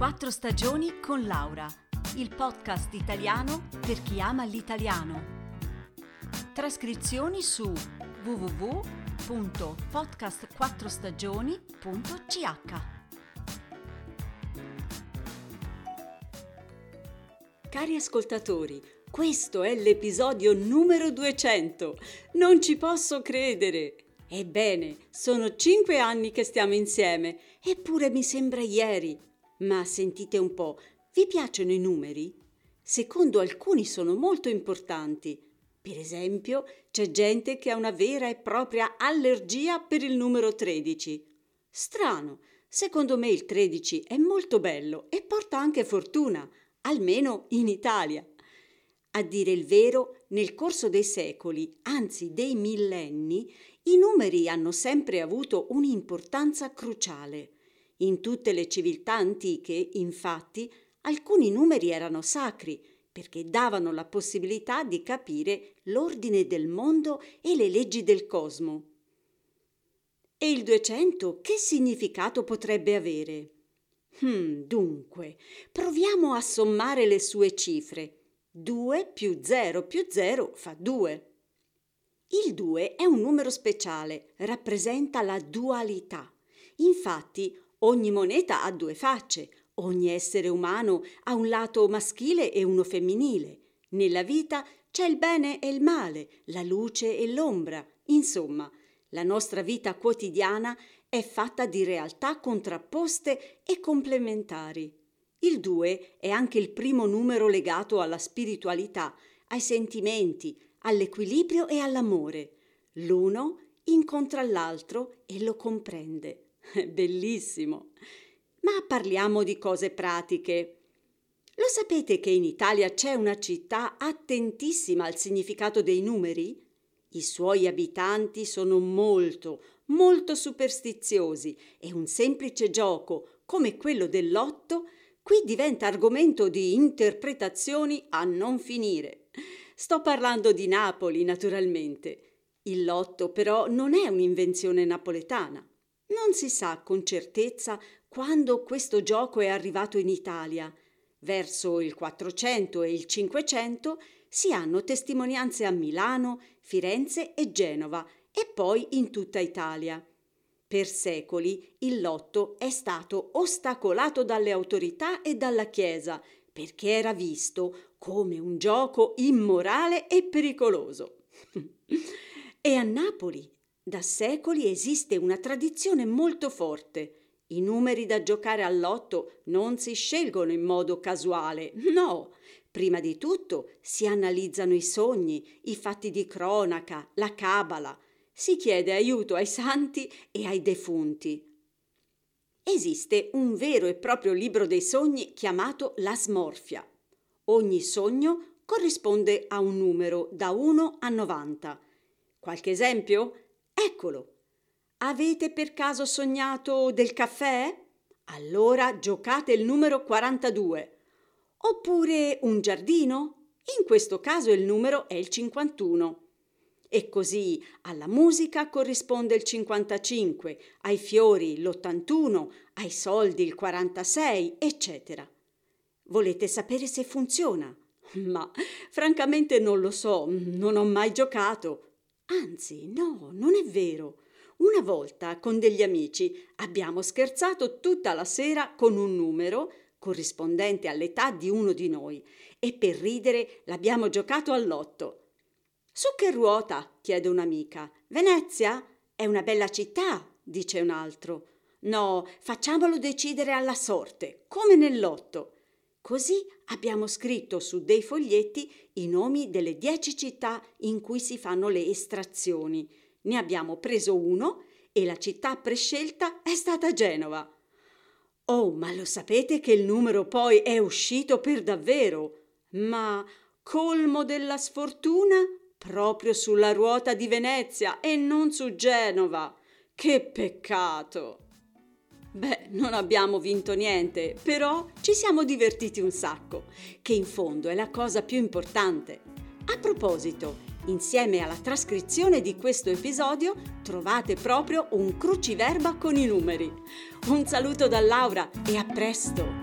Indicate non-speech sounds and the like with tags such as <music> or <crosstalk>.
Quattro stagioni con Laura, il podcast italiano per chi ama l'italiano. Trascrizioni su www.podcastquattrostagioni.ch Cari ascoltatori, questo è l'episodio numero 200. Non ci posso credere. Ebbene, sono cinque anni che stiamo insieme, eppure mi sembra ieri. Ma sentite un po', vi piacciono i numeri? Secondo alcuni sono molto importanti. Per esempio, c'è gente che ha una vera e propria allergia per il numero 13. Strano, secondo me il 13 è molto bello e porta anche fortuna, almeno in Italia. A dire il vero, nel corso dei secoli, anzi dei millenni, i numeri hanno sempre avuto un'importanza cruciale. In tutte le civiltà antiche, infatti, alcuni numeri erano sacri perché davano la possibilità di capire l'ordine del mondo e le leggi del cosmo. E il 200 che significato potrebbe avere? Hmm, dunque, proviamo a sommare le sue cifre. 2 più 0 più 0 fa 2. Il 2 è un numero speciale, rappresenta la dualità. Infatti, Ogni moneta ha due facce, ogni essere umano ha un lato maschile e uno femminile. Nella vita c'è il bene e il male, la luce e l'ombra. Insomma, la nostra vita quotidiana è fatta di realtà contrapposte e complementari. Il 2 è anche il primo numero legato alla spiritualità, ai sentimenti, all'equilibrio e all'amore. L'uno incontra l'altro e lo comprende. <laughs> Bellissimo. Ma parliamo di cose pratiche. Lo sapete che in Italia c'è una città attentissima al significato dei numeri? I suoi abitanti sono molto, molto superstiziosi e un semplice gioco come quello dell'otto qui diventa argomento di interpretazioni a non finire. Sto parlando di Napoli, naturalmente. Il lotto però non è un'invenzione napoletana. Non si sa con certezza quando questo gioco è arrivato in Italia. Verso il 400 e il 500 si hanno testimonianze a Milano, Firenze e Genova e poi in tutta Italia. Per secoli il lotto è stato ostacolato dalle autorità e dalla Chiesa perché era visto come un gioco immorale e pericoloso. <laughs> e a Napoli da secoli esiste una tradizione molto forte. I numeri da giocare all'otto non si scelgono in modo casuale, no. Prima di tutto si analizzano i sogni, i fatti di cronaca, la cabala. Si chiede aiuto ai santi e ai defunti. Esiste un vero e proprio libro dei sogni chiamato La Smorfia. Ogni sogno corrisponde a un numero da 1 a 90. Qualche esempio? Eccolo. Avete per caso sognato del caffè? Allora giocate il numero 42. Oppure un giardino? In questo caso il numero è il 51. E così alla musica corrisponde il 55, ai fiori l'81, ai soldi il 46, eccetera. Volete sapere se funziona? Ma francamente non lo so, non ho mai giocato. Anzi, no, non è vero. Una volta con degli amici abbiamo scherzato tutta la sera con un numero corrispondente all'età di uno di noi e per ridere l'abbiamo giocato all'otto. Su che ruota? chiede un'amica. Venezia? È una bella città, dice un altro. No, facciamolo decidere alla sorte, come nell'otto. Così abbiamo scritto su dei foglietti i nomi delle dieci città in cui si fanno le estrazioni. Ne abbiamo preso uno e la città prescelta è stata Genova. Oh, ma lo sapete che il numero poi è uscito per davvero? Ma colmo della sfortuna proprio sulla ruota di Venezia e non su Genova. Che peccato! Beh, non abbiamo vinto niente, però ci siamo divertiti un sacco, che in fondo è la cosa più importante. A proposito, insieme alla trascrizione di questo episodio trovate proprio un cruciverba con i numeri. Un saluto da Laura e a presto!